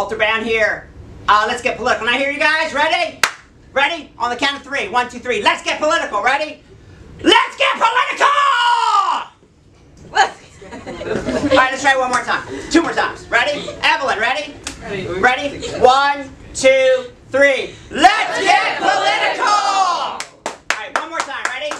Walter Bowne here. Uh, let's get political. Can I hear you guys? Ready? Ready? On the count of three. One, two, three. Let's get political. Ready? Let's get political! All right, let's try one more time. Two more times. Ready? Evelyn, ready? Ready. Ready? One, two, three. Let's get political! All right, one more time. Ready?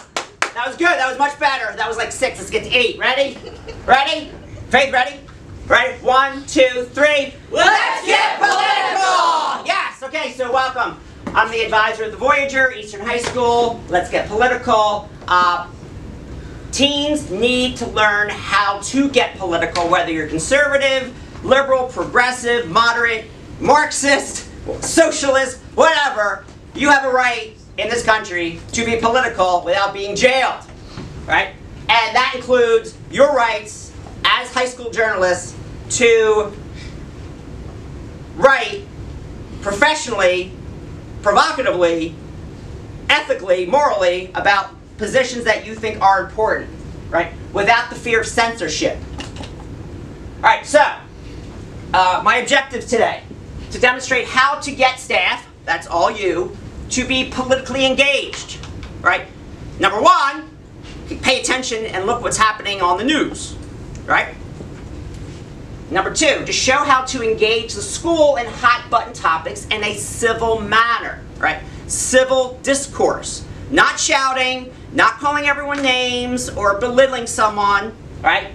That was good. That was much better. That was like six. Let's get to eight. Ready? Ready? Faith, ready? Ready? One, two, three. Let's get political! Yes. Okay. So welcome. I'm the advisor of the Voyager, Eastern High School. Let's get political. Uh, teens need to learn how to get political, whether you're conservative, liberal, progressive, moderate, Marxist, socialist, whatever. You have a right in this country to be political without being jailed, right? And that includes your rights as high school journalists to write professionally, provocatively, ethically, morally about positions that you think are important, right? Without the fear of censorship. All right, so uh, my objective today to demonstrate how to get staff, that's all you, to be politically engaged, right? Number one, pay attention and look what's happening on the news, right? Number two, to show how to engage the school in hot button topics in a civil manner, right? Civil discourse. Not shouting, not calling everyone names or belittling someone, right?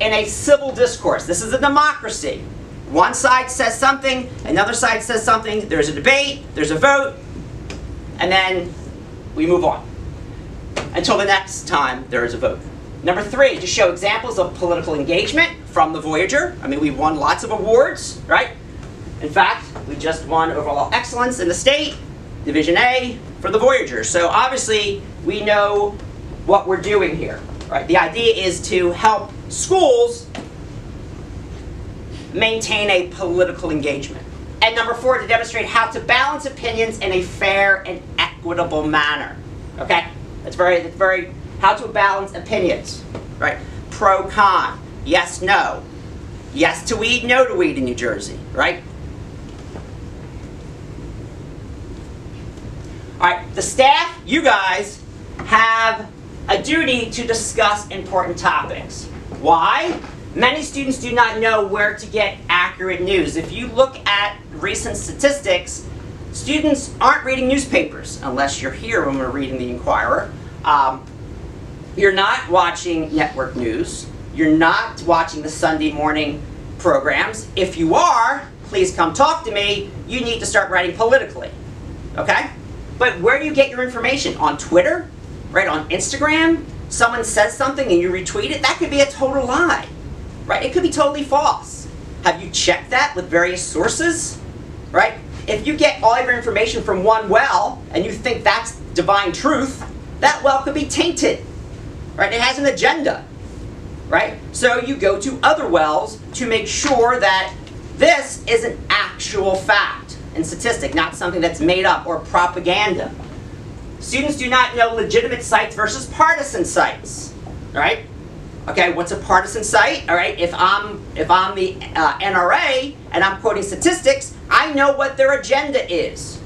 In a civil discourse. This is a democracy. One side says something, another side says something, there's a debate, there's a vote, and then we move on. Until the next time there is a vote. Number three, to show examples of political engagement from the Voyager. I mean, we've won lots of awards, right? In fact, we just won overall excellence in the state, Division A, for the Voyager. So obviously, we know what we're doing here, right? The idea is to help schools maintain a political engagement. And number four, to demonstrate how to balance opinions in a fair and equitable manner. Okay? That's very, that's very, how to balance opinions, right? Pro, con, yes, no. Yes to weed, no to weed in New Jersey, right? All right, the staff, you guys, have a duty to discuss important topics. Why? Many students do not know where to get accurate news. If you look at recent statistics, students aren't reading newspapers unless you're here when we're reading the Inquirer. Um, you're not watching network news. You're not watching the Sunday morning programs. If you are, please come talk to me. You need to start writing politically. Okay? But where do you get your information? On Twitter? Right? On Instagram? Someone says something and you retweet it? That could be a total lie. Right? It could be totally false. Have you checked that with various sources? Right? If you get all of your information from one well and you think that's divine truth, that well could be tainted. Right? It has an agenda. Right? So you go to other wells to make sure that this is an actual fact and statistic, not something that's made up or propaganda. Students do not know legitimate sites versus partisan sites. Right? Okay, what's a partisan site? All right, if I'm if I'm the uh, NRA and I'm quoting statistics, I know what their agenda is.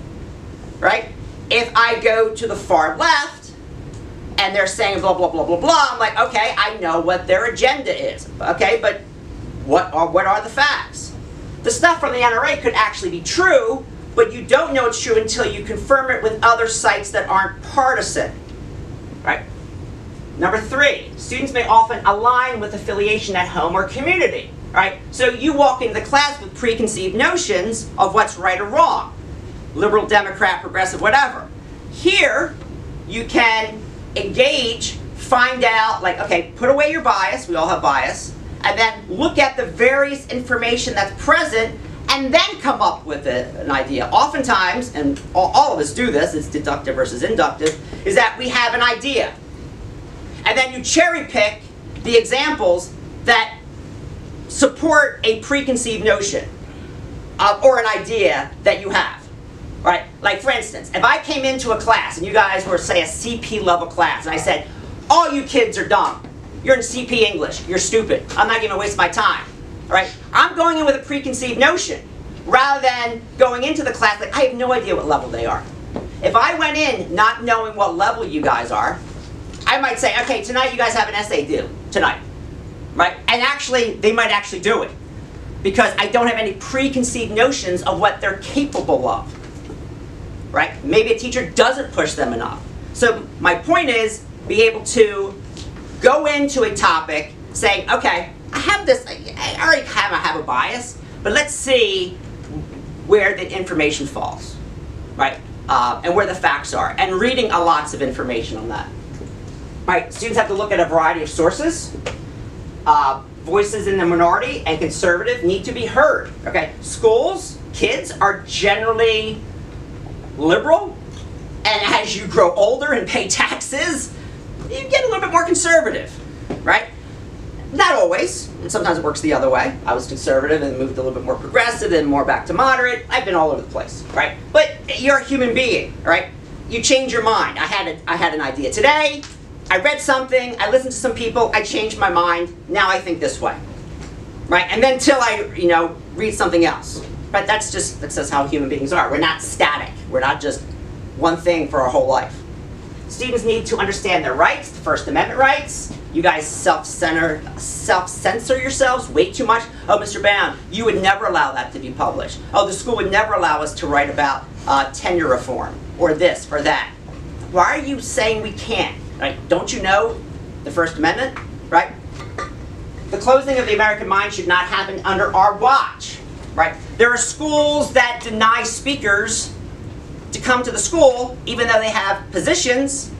Right? If I go to the far left and they're saying blah blah blah blah blah, I'm like, okay, I know what their agenda is. Okay, but what are what are the facts? The stuff from the NRA could actually be true, but you don't know it's true until you confirm it with other sites that aren't partisan. Right? Number three, students may often align with affiliation at home or community. Right? So you walk into the class with preconceived notions of what's right or wrong. Liberal, Democrat, progressive, whatever. Here, you can engage, find out, like, okay, put away your bias, we all have bias, and then look at the various information that's present and then come up with a, an idea. Oftentimes, and all, all of us do this, it's deductive versus inductive, is that we have an idea. And then you cherry pick the examples that support a preconceived notion uh, or an idea that you have. Right? Like, for instance, if I came into a class and you guys were, say, a CP level class, and I said, all you kids are dumb. You're in CP English. You're stupid. I'm not going to waste my time. All right? I'm going in with a preconceived notion. rather than going into the class like, I have no idea what level they are. If I went in not knowing what level you guys are, I might say, okay, tonight you guys have an essay due, tonight. Right? And actually, they might actually do it. Because I don't have any preconceived notions of what they're capable of. Right? Maybe a teacher doesn't push them enough. So my point is, be able to go into a topic saying, okay, I have this, I already have, I have a bias, but let's see where the information falls, right? Uh, and where the facts are, and reading a lots of information on that. Right, students have to look at a variety of sources. Uh, voices in the minority and conservative need to be heard. Okay, schools, kids are generally liberal, and as you grow older and pay taxes, you get a little bit more conservative, right? Not always, and sometimes it works the other way. I was conservative and moved a little bit more progressive, and more back to moderate. I've been all over the place, right? But you're a human being, right? You change your mind. I had a, I had an idea today. I read something. I listened to some people. I changed my mind. Now I think this way, right? And then till I, you know, read something else. But that's just that's just how human beings are. We're not static. We're not just one thing for our whole life. Students need to understand their rights, the First Amendment rights. You guys self-center, self-censor yourselves way too much. Oh, Mr. Bowne, you would never allow that to be published. Oh, the school would never allow us to write about uh, tenure reform or this or that. Why are you saying we can't? Right? Don't you know the First Amendment? Right? The closing of the American mind should not happen under our watch. Right? There are schools that deny speakers to come to the school, even though they have positions,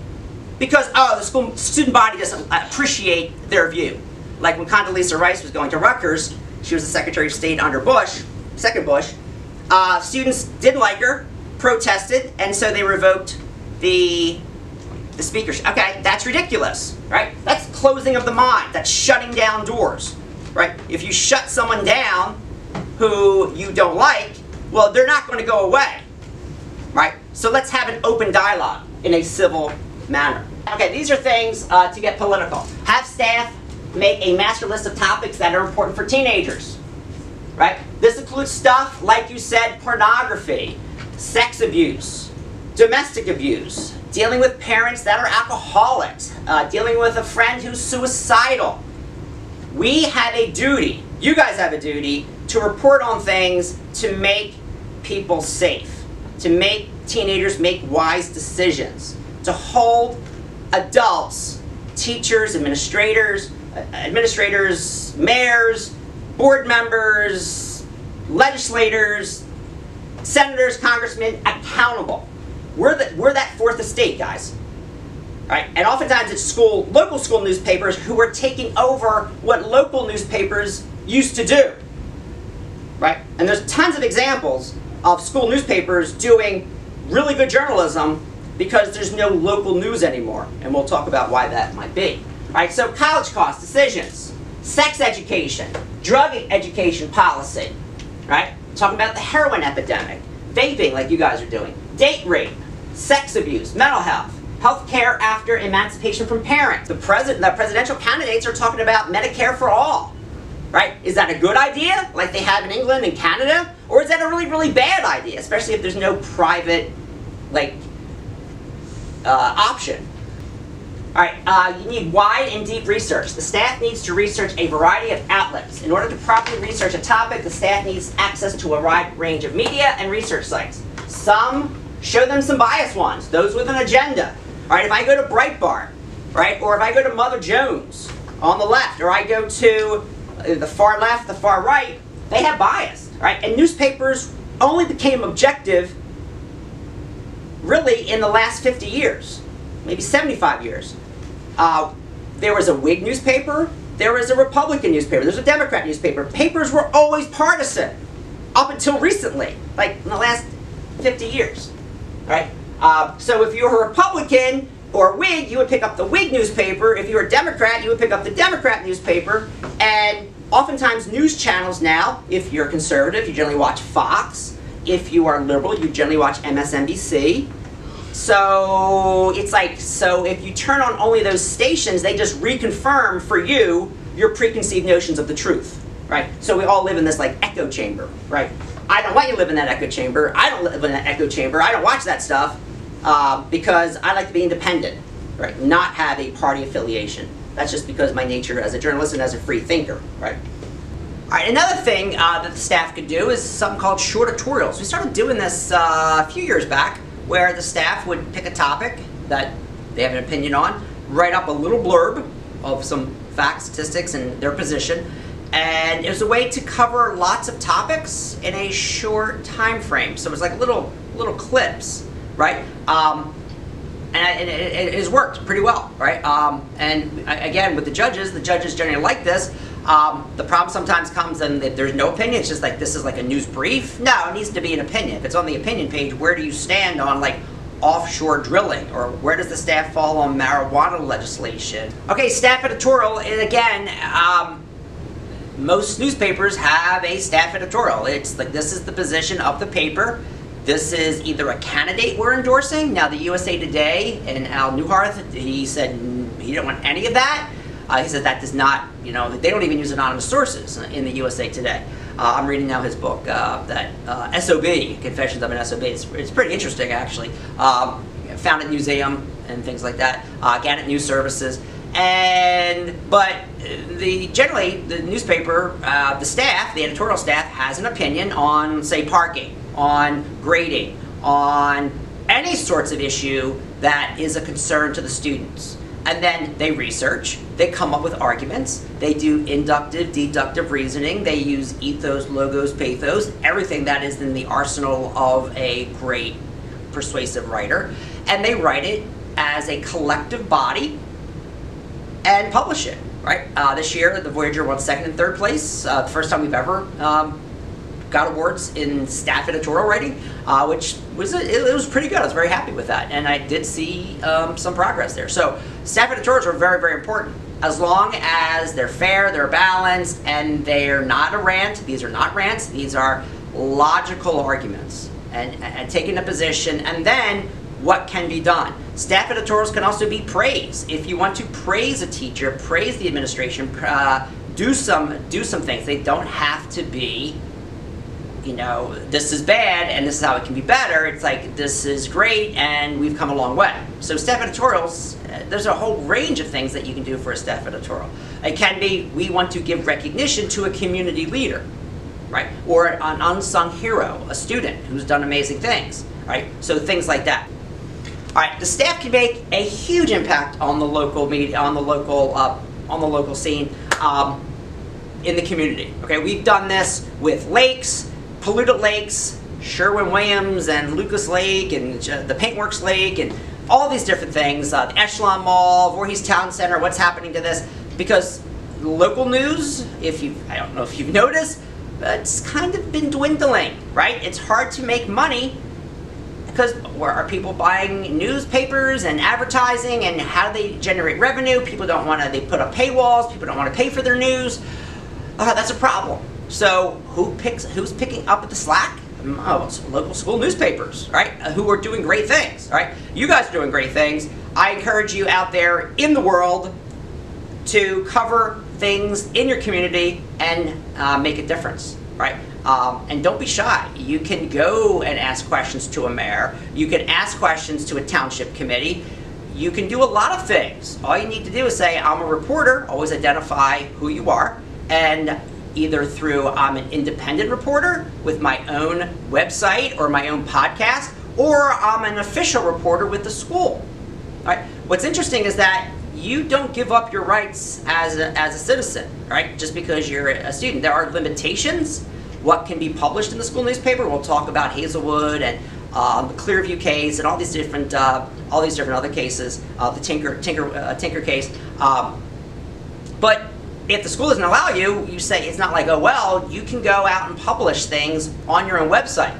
because oh, the school student body doesn't appreciate their view. Like when Condoleezza Rice was going to Rutgers, she was the Secretary of State under Bush, second Bush. Uh, students didn't like her, protested, and so they revoked the the speakership. Okay, that's ridiculous, right? That's closing of the mind. That's shutting down doors, right? If you shut someone down who you don't like, well, they're not going to go away right? So let's have an open dialogue in a civil manner. Okay, these are things uh, to get political. Have staff make a master list of topics that are important for teenagers, right? This includes stuff, like you said, pornography, sex abuse, domestic abuse, dealing with parents that are alcoholics, uh, dealing with a friend who's suicidal. We have a duty, you guys have a duty, to report on things to make people safe to make teenagers make wise decisions, to hold adults, teachers, administrators, uh, administrators, mayors, board members, legislators, senators, congressmen accountable. We're, the, we're that fourth estate, guys. Right? And oftentimes it's school, local school newspapers who are taking over what local newspapers used to do. And there's tons of examples of school newspapers doing really good journalism because there's no local news anymore. And we'll talk about why that might be. All right, so college cost decisions, sex education, drug education policy, right? Talking about the heroin epidemic, vaping like you guys are doing, date rape, sex abuse, mental health, health care after emancipation from parents. The, president, the presidential candidates are talking about Medicare for all right? Is that a good idea, like they have in England and Canada? Or is that a really, really bad idea, especially if there's no private, like, uh, option? All right, uh, you need wide and deep research. The staff needs to research a variety of outlets. In order to properly research a topic, the staff needs access to a wide range of media and research sites. Some show them some biased ones, those with an agenda. All right, if I go to Breitbart, right, or if I go to Mother Jones on the left, or I go to the far left, the far right, they have bias, right? And newspapers only became objective really in the last 50 years, maybe 75 years. Uh, there was a Whig newspaper, there was a Republican newspaper, there's a Democrat newspaper. Papers were always partisan up until recently, like in the last 50 years, right? Uh, so if you're a Republican or Whig, you would pick up the Whig newspaper. If you were a Democrat, you would pick up the Democrat newspaper. And oftentimes, news channels now, if you're conservative, you generally watch Fox. If you are liberal, you generally watch MSNBC. So it's like, so if you turn on only those stations, they just reconfirm for you your preconceived notions of the truth, right? So we all live in this like echo chamber, right? I don't want you to live in that echo chamber. I don't live in that echo chamber. I don't watch that stuff uh, because I like to be independent, right? Not have a party affiliation. That's just because my nature as a journalist and as a free thinker, right? All right, another thing uh, that the staff could do is something called short tutorials. We started doing this uh, a few years back where the staff would pick a topic that they have an opinion on, write up a little blurb of some facts, statistics, and their position, and it was a way to cover lots of topics in a short time frame. So it was like little little clips, right? Um, and it, has worked pretty well, right? Um, and again, with the judges, the judges generally like this. Um, the problem sometimes comes in that there's no opinion. It's just like this is like a news brief. No, it needs to be an opinion. If it's on the opinion page, where do you stand on like offshore drilling, or where does the staff fall on marijuana legislation? Okay, staff editorial. And again, um, most newspapers have a staff editorial. It's like this is the position of the paper. This is either a candidate we're endorsing. Now, the USA Today and Al Neuharth, he said he didn't want any of that. Uh, he said that does not, you know, they don't even use anonymous sources in the USA Today. Uh, I'm reading now his book, uh, that uh, SOB, Confessions of an SOB. It's, it's pretty interesting, actually. Um, found at museum and things like that. Uh, Gannett News Services. And but the generally the newspaper, uh, the staff, the editorial staff has an opinion on, say, parking, on grading, on any sorts of issue that is a concern to the students. And then they research, they come up with arguments, they do inductive, deductive reasoning, they use ethos, logos, pathos, everything that is in the arsenal of a great persuasive writer, and they write it as a collective body and publish it. Right. Uh, this year, the Voyager won second and third place. Uh, the first time we've ever um, got awards in staff editorial writing, uh, which was a, it, it, was pretty good. I was very happy with that, and I did see um, some progress there. So staff editorials are very very important. As long as they're fair, they're balanced, and they're not a rant. These are not rants. These are logical arguments, and, and taking a position, and then what can be done. Staff editorials can also be praise. If you want to praise a teacher, praise the administration, uh, do some do some things. They don't have to be, you know, this is bad and this is how it can be better. It's like this is great and we've come a long way. So staff editorials, uh, there's a whole range of things that you can do for a staff editorial. It can be we want to give recognition to a community leader, right, or an unsung hero, a student who's done amazing things, right. So things like that. All right, the staff can make a huge impact on the local media, on the local, uh, on the local scene, um, in the community. Okay, we've done this with lakes, polluted lakes, Sherwin-Williams and Lucas Lake and the Paintworks Lake and all these different things. Uh, the Echelon Mall, Voorhees Town Center. What's happening to this? Because local news, if you, I don't know if you've noticed, but it's kind of been dwindling, right? It's hard to make money because where are people buying newspapers and advertising and how do they generate revenue? People don't want to, they put up paywalls, people don't want to pay for their news. Uh, that's a problem. So who picks, who's picking up the slack? Oh, it's local school newspapers, right? Uh, who are doing great things, right? You guys are doing great things. I encourage you out there in the world to cover things in your community and uh, make a difference, right? Um, and don't be shy. You can go and ask questions to a mayor. You can ask questions to a township committee. You can do a lot of things. All you need to do is say, I'm a reporter, always identify who you are, and either through I'm an independent reporter with my own website or my own podcast, or I'm an official reporter with the school. Right? What's interesting is that you don't give up your rights as a, as a citizen, right? Just because you're a student. There are limitations what can be published in the school newspaper. We'll talk about Hazelwood and um, the Clearview case and all these different uh, all these different other cases, uh, the Tinker Tinker uh, Tinker case. Um, but if the school doesn't allow you, you say it's not like oh well, you can go out and publish things on your own website.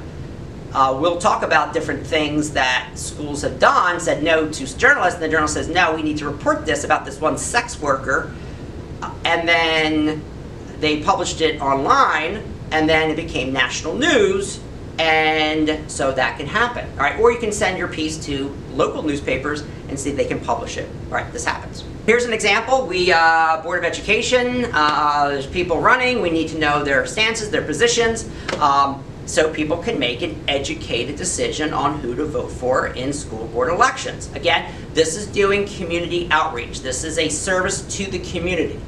Uh, we'll talk about different things that schools have done, said no to journalists, and the journalist says no, we need to report this about this one sex worker, uh, and then they published it online and then it became national news, and so that can happen. All right, or you can send your piece to local newspapers and see if they can publish it. All right, this happens. Here's an example. We, uh, Board of Education, uh, there's people running. We need to know their stances, their positions. Um, so people can make an educated decision on who to vote for in school board elections. Again, this is doing community outreach. This is a service to the community.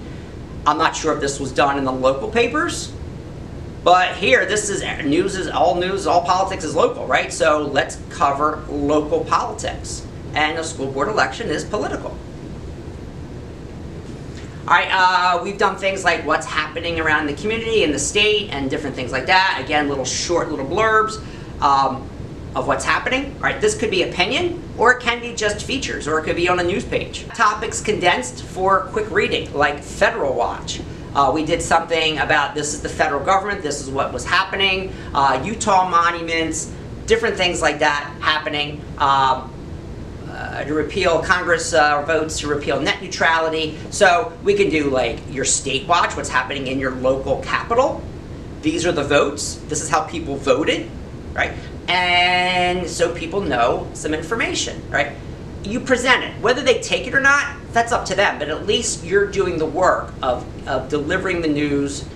I'm not sure if this was done in the local papers, but here, this is news is all news, all politics is local, right? So let's cover local politics. And a school board election is political. All right, uh, we've done things like what's happening around the community and the state and different things like that. Again, little short little blurbs um, of what's happening. All right, this could be opinion or it can be just features or it could be on a news page. Topics condensed for quick reading, like Federal Watch. Uh, we did something about this is the federal government, this is what was happening, uh, Utah monuments, different things like that happening. Um, to repeal Congress uh, votes to repeal net neutrality. So we can do like your state watch, what's happening in your local capital. These are the votes. This is how people voted, right? And so people know some information, right? You present it. Whether they take it or not, that's up to them. But at least you're doing the work of, of delivering the news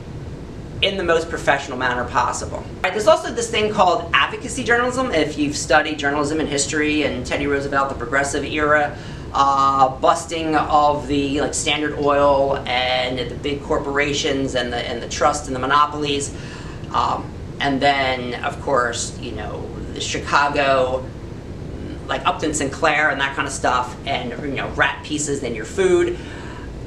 in the most professional manner possible. Right, there's also this thing called advocacy journalism. If you've studied journalism and history and Teddy Roosevelt, the progressive era, uh, busting of the like Standard Oil and the big corporations and the and the trust and the monopolies, um, and then of course you know the Chicago like Upton Sinclair and that kind of stuff, and you know rat pieces in your food.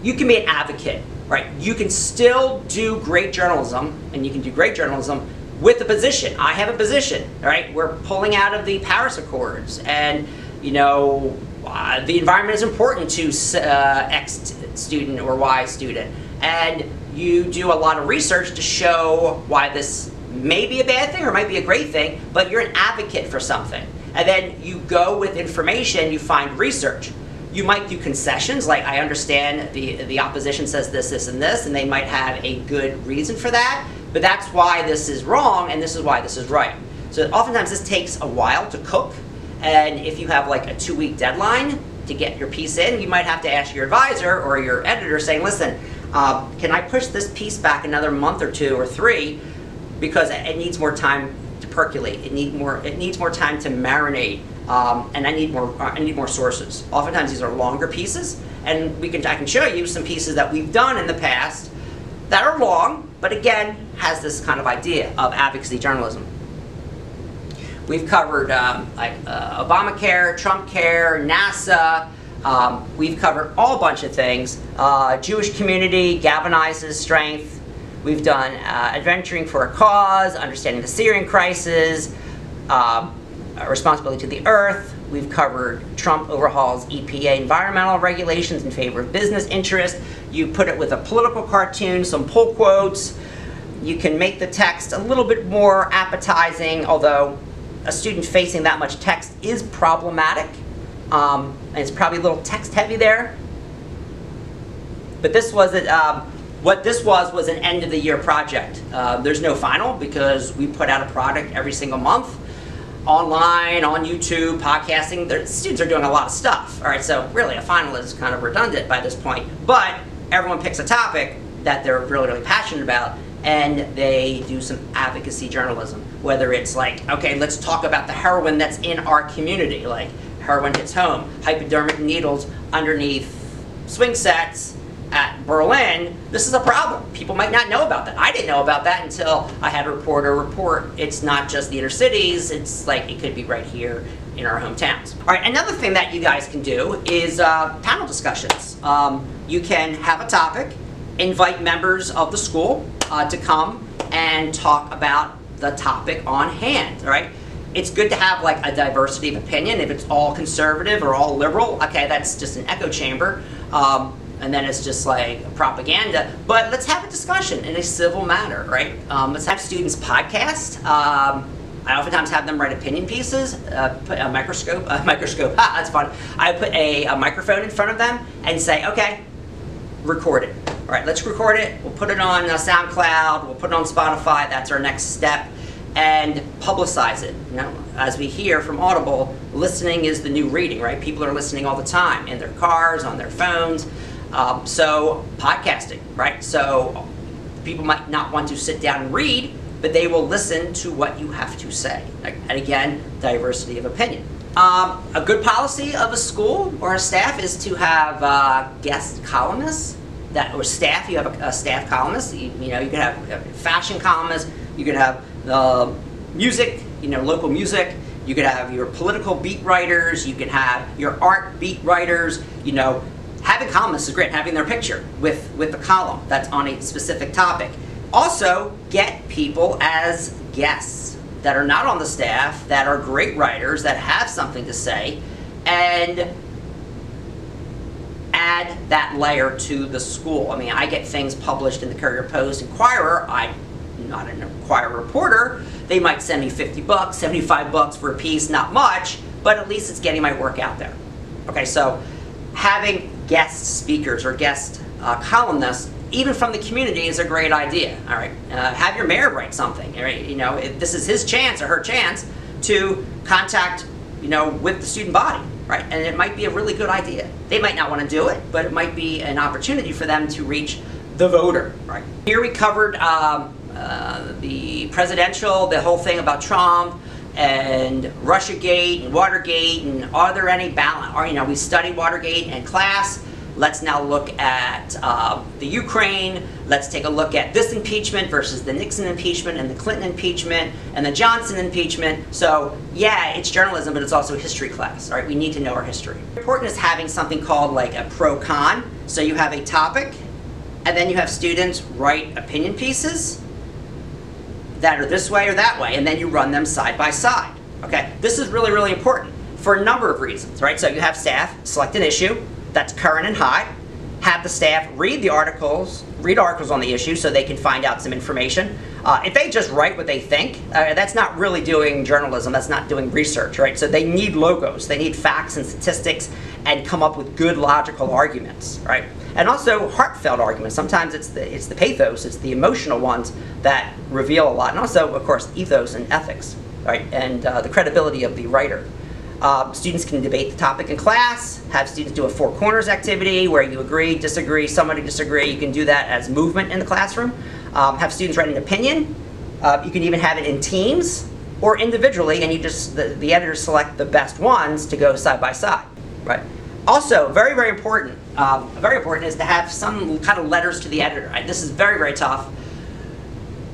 You can be an advocate right? You can still do great journalism, and you can do great journalism with a position. I have a position, right? We're pulling out of the Paris Accords, and you know, uh, the environment is important to uh, X student or Y student, and you do a lot of research to show why this may be a bad thing or might be a great thing, but you're an advocate for something. And then you go with information, you find research you might do concessions, like I understand the, the opposition says this, this, and this, and they might have a good reason for that, but that's why this is wrong and this is why this is right. So oftentimes this takes a while to cook, and if you have like a two week deadline to get your piece in, you might have to ask your advisor or your editor saying, listen, uh, can I push this piece back another month or two or three because it needs more time to percolate. It need more. It needs more time to marinate um, and I need more. Uh, I need more sources. Oftentimes, these are longer pieces, and we can. I can show you some pieces that we've done in the past that are long, but again, has this kind of idea of advocacy journalism. We've covered um, like uh, Obamacare, Trump Care, NASA. Um, we've covered all bunch of things. Uh, Jewish community galvanizes strength. We've done uh, adventuring for a cause, understanding the Syrian crisis. Um, uh, responsibility to the earth. We've covered Trump overhauls EPA environmental regulations in favor of business interests. You put it with a political cartoon, some pull quotes. You can make the text a little bit more appetizing, although a student facing that much text is problematic. Um, and it's probably a little text heavy there. But this was it. Um, what this was was an end of the year project. Uh, there's no final because we put out a product every single month online, on YouTube, podcasting. The students are doing a lot of stuff. All right, so really a final is kind of redundant by this point. But everyone picks a topic that they're really, really passionate about and they do some advocacy journalism. Whether it's like, okay, let's talk about the heroin that's in our community, like heroin hits home, hypodermic needles underneath swing sets, at Berlin, this is a problem. People might not know about that. I didn't know about that until I had a reporter report. It's not just the inner cities, it's like it could be right here in our hometowns. All right, another thing that you guys can do is uh, panel discussions. Um, you can have a topic, invite members of the school uh, to come and talk about the topic on hand, all right? It's good to have like a diversity of opinion. If it's all conservative or all liberal, okay, that's just an echo chamber. Um, and then it's just like propaganda. But let's have a discussion in a civil manner, right? Um, let's have students podcast. Um, I oftentimes have them write opinion pieces, uh, put a microscope, a microscope, ah, that's fun. I put a, a, microphone in front of them and say, okay, record it. All right, let's record it. We'll put it on uh, SoundCloud. We'll put it on Spotify. That's our next step. And publicize it. You know, as we hear from Audible, listening is the new reading, right? People are listening all the time in their cars, on their phones. Um, so podcasting, right? So people might not want to sit down and read, but they will listen to what you have to say. And again, diversity of opinion. Um, a good policy of a school or a staff is to have uh, guest columnists that or staff. You have a, a staff columnist. You, you know, you could have fashion columnists. You could have uh, music. You know, local music. You could have your political beat writers. You could have your art beat writers. You know, having columnists is great. Having their picture with with the column that's on a specific topic. Also, get people as guests that are not on the staff, that are great writers, that have something to say, and add that layer to the school. I mean, I get things published in the Courier Post Inquirer. I'm not an Inquirer reporter. They might send me 50 bucks, 75 bucks for a piece, not much, but at least it's getting my work out there. Okay, so having guest speakers or guest uh, columnists even from the community is a great idea. All right, uh, have your mayor write something. All right, you know, this is his chance or her chance to contact, you know, with the student body, right? And it might be a really good idea. They might not want to do it, but it might be an opportunity for them to reach the voter, right? Here we covered um, uh, the presidential, the whole thing about Trump and Russiagate and Watergate, and are there any balance? Or you know, we studied Watergate in class Let's now look at uh, the Ukraine. Let's take a look at this impeachment versus the Nixon impeachment and the Clinton impeachment and the Johnson impeachment. So yeah, it's journalism, but it's also a history class. All right, we need to know our history. Important is having something called like a pro-con. So you have a topic, and then you have students write opinion pieces that are this way or that way, and then you run them side by side. Okay, this is really, really important for a number of reasons, right? So you have staff select an issue, that's current and hot. Have the staff read the articles, read articles on the issue so they can find out some information. Uh, if they just write what they think, uh, that's not really doing journalism, that's not doing research, right? So they need logos, they need facts and statistics and come up with good logical arguments, right? And also heartfelt arguments. Sometimes it's the, it's the pathos, it's the emotional ones that reveal a lot. And also, of course, ethos and ethics, right? And uh, the credibility of the writer. Uh, students can debate the topic in class, have students do a four corners activity where you agree, disagree, somebody disagree. You can do that as movement in the classroom. Um, have students write an opinion. Uh, you can even have it in teams or individually, and you just the, the editors select the best ones to go side by side, right? Also, very very important, um, very important is to have some kind of letters to the editor. Right? This is very very tough.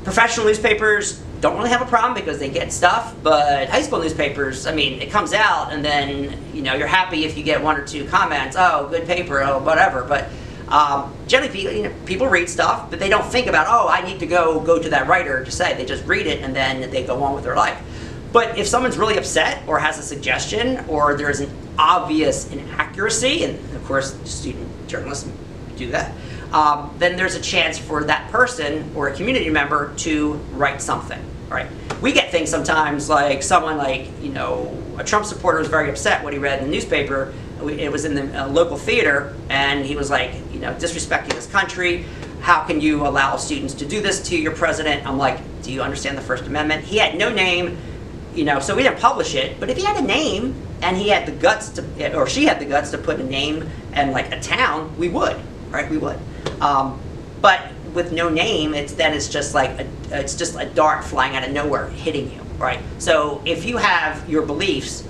Professional newspapers don't really have a problem because they get stuff, but high school newspapers, I mean, it comes out and then, you know, you're happy if you get one or two comments, oh, good paper, oh, whatever, but um, generally you know, people read stuff, but they don't think about, oh, I need to go go to that writer to say. They just read it and then they go on with their life. But if someone's really upset or has a suggestion or there's an obvious inaccuracy, and of course student journalists do that, um, then there's a chance for that person or a community member to write something. Right? We get things sometimes like someone like, you know, a Trump supporter was very upset when he read in the newspaper, it was in the uh, local theater, and he was like, you know, disrespecting this country. How can you allow students to do this to your president? I'm like, do you understand the First Amendment? He had no name, you know, so we didn't publish it. But if he had a name and he had the guts to, or she had the guts to put a name and like a town, we would, right? We would. Um, but with no name, it's then it's just like a, it's just a dart flying out of nowhere hitting you, right? So if you have your beliefs,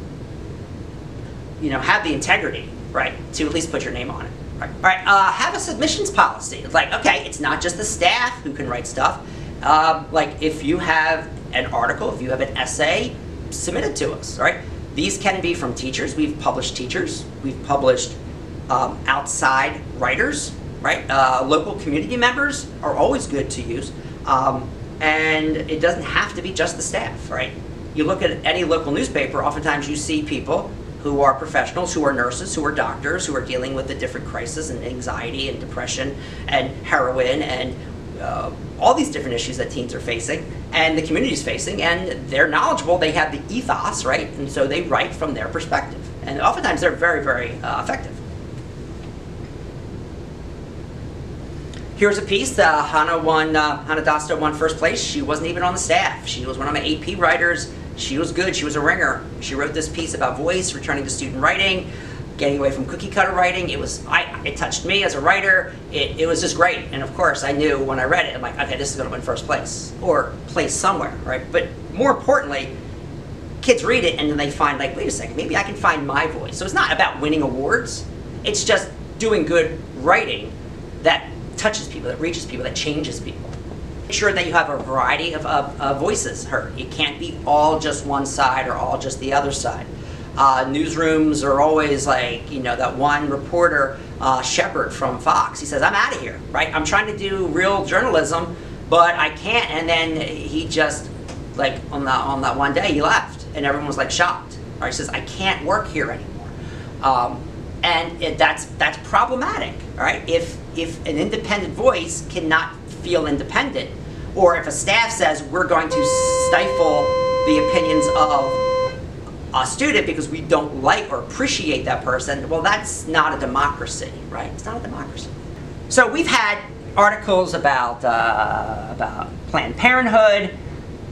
you know, have the integrity, right, to at least put your name on it. Right. All right. Uh, have a submissions policy. It's like, okay, it's not just the staff who can write stuff. Um, like, if you have an article, if you have an essay, submit it to us. Right. These can be from teachers. We've published teachers. We've published um, outside writers right? Uh, local community members are always good to use. Um, and it doesn't have to be just the staff, right? You look at any local newspaper, oftentimes you see people who are professionals, who are nurses, who are doctors, who are dealing with the different crises and anxiety and depression and heroin and uh, all these different issues that teens are facing and the community is facing, and they're knowledgeable. They have the ethos, right? And so they write from their perspective. And oftentimes they're very, very uh, effective. Here's a piece. Uh, Hannah won. Uh, Hannah Dosta won first place. She wasn't even on the staff. She was one of my AP writers. She was good. She was a ringer. She wrote this piece about voice, returning to student writing. Getting away from cookie cutter writing. It was, I, it touched me as a writer. It, it was just great. And of course, I knew when I read it, I'm like, okay, this is going to win first place or place somewhere, right? But more importantly, kids read it and then they find like, wait a second, maybe I can find my voice. So it's not about winning awards. It's just doing good writing that touches people, that reaches people, that changes people. Make sure that you have a variety of, of, of voices heard. It can't be all just one side or all just the other side. Uh, newsrooms are always like, you know, that one reporter, uh, Shepard from Fox. He says, I'm out of here, right? I'm trying to do real journalism, but I can't. And then he just, like, on, the, on that one day, he left. And everyone was like shocked. Right? He says, I can't work here anymore. Um, and it, that's, that's problematic, right? If, if an independent voice cannot feel independent, or if a staff says we're going to stifle the opinions of a student because we don't like or appreciate that person, well, that's not a democracy, right? It's not a democracy. So we've had articles about uh, about Planned Parenthood.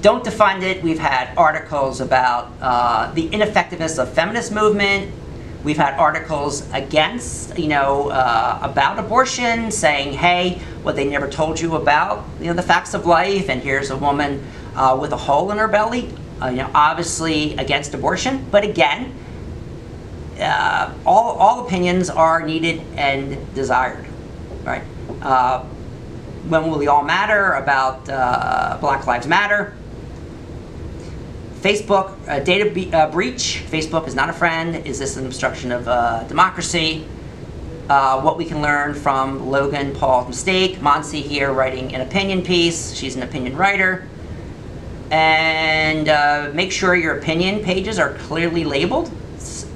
Don't defund it. We've had articles about uh, the ineffectiveness of feminist movement. We've had articles against, you know, uh, about abortion, saying, "Hey, what they never told you about, you know, the facts of life." And here's a woman uh, with a hole in her belly, uh, you know, obviously against abortion. But again, uh, all all opinions are needed and desired, right? Uh, when will we all matter? About uh, Black Lives Matter. Facebook data be- uh, breach. Facebook is not a friend. Is this an obstruction of uh, democracy? Uh, what we can learn from Logan Paul's mistake. Monsi here writing an opinion piece. She's an opinion writer. And uh, make sure your opinion pages are clearly labeled.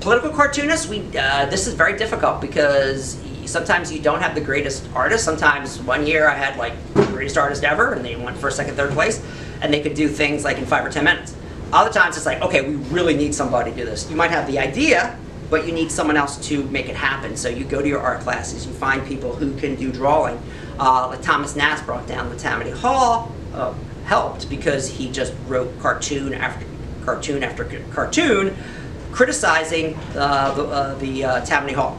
Political cartoonists, we uh, this is very difficult because sometimes you don't have the greatest artist. Sometimes one year I had like the greatest artist ever, and they went first, second, third place, and they could do things like in five or ten minutes. Other times it's like, okay, we really need somebody to do this. You might have the idea, but you need someone else to make it happen. So you go to your art classes, you find people who can do drawing. Uh, like Thomas Nast brought down the Tammany Hall, uh, helped because he just wrote cartoon after cartoon after cartoon, criticizing uh, the, uh, the uh, Tammany Hall.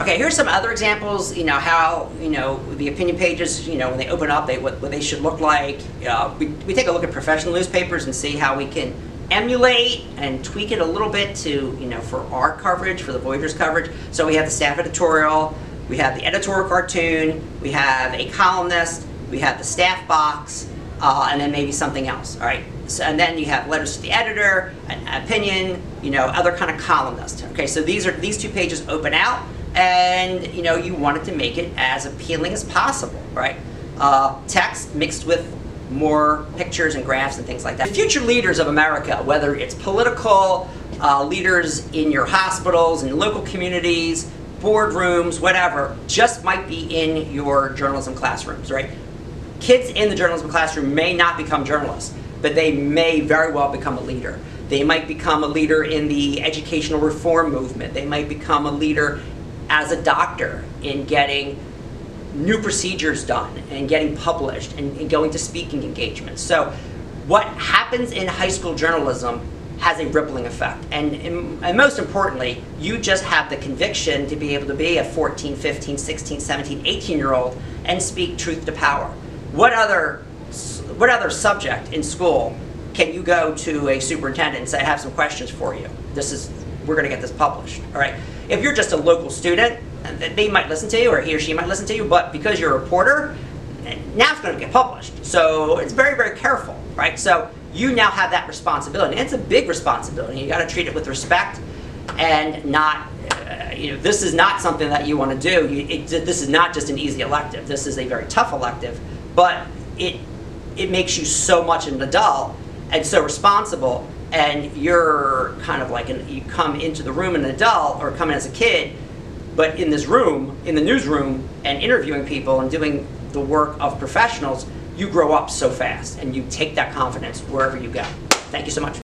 Okay, here's some other examples. You know how you know the opinion pages. You know when they open up, they what, what they should look like. Uh, we, we take a look at professional newspapers and see how we can emulate and tweak it a little bit to you know for our coverage, for the Voyagers coverage. So we have the staff editorial, we have the editorial cartoon, we have a columnist, we have the staff box, uh, and then maybe something else. All right. So, and then you have letters to the editor, an opinion, you know, other kind of columnist. Okay. So these are these two pages open out, and you know you wanted to make it as appealing as possible, right? Uh, text mixed with more pictures and graphs and things like that. The future leaders of America, whether it's political uh, leaders in your hospitals and local communities, boardrooms, whatever, just might be in your journalism classrooms, right? Kids in the journalism classroom may not become journalists, but they may very well become a leader. They might become a leader in the educational reform movement. They might become a leader as a doctor in getting new procedures done and getting published and, and going to speaking engagements. So, what happens in high school journalism has a rippling effect. And, and, and most importantly, you just have the conviction to be able to be a 14, 15, 16, 17, 18 year old and speak truth to power. What other, what other subject in school can you go to a superintendent and say, I have some questions for you? This is, we're going to get this published. All right. If you're just a local student, they might listen to you, or he or she might listen to you, but because you're a reporter, now it's going to get published. So it's very, very careful, right? So you now have that responsibility. And it's a big responsibility. You got to treat it with respect and not, uh, you know, this is not something that you want to do. You, it, this is not just an easy elective. This is a very tough elective, but it it makes you so much an adult and so responsible. And you're kind of like an, you come into the room an adult or come in as a kid, but in this room, in the newsroom, and interviewing people and doing the work of professionals, you grow up so fast and you take that confidence wherever you go. Thank you so much.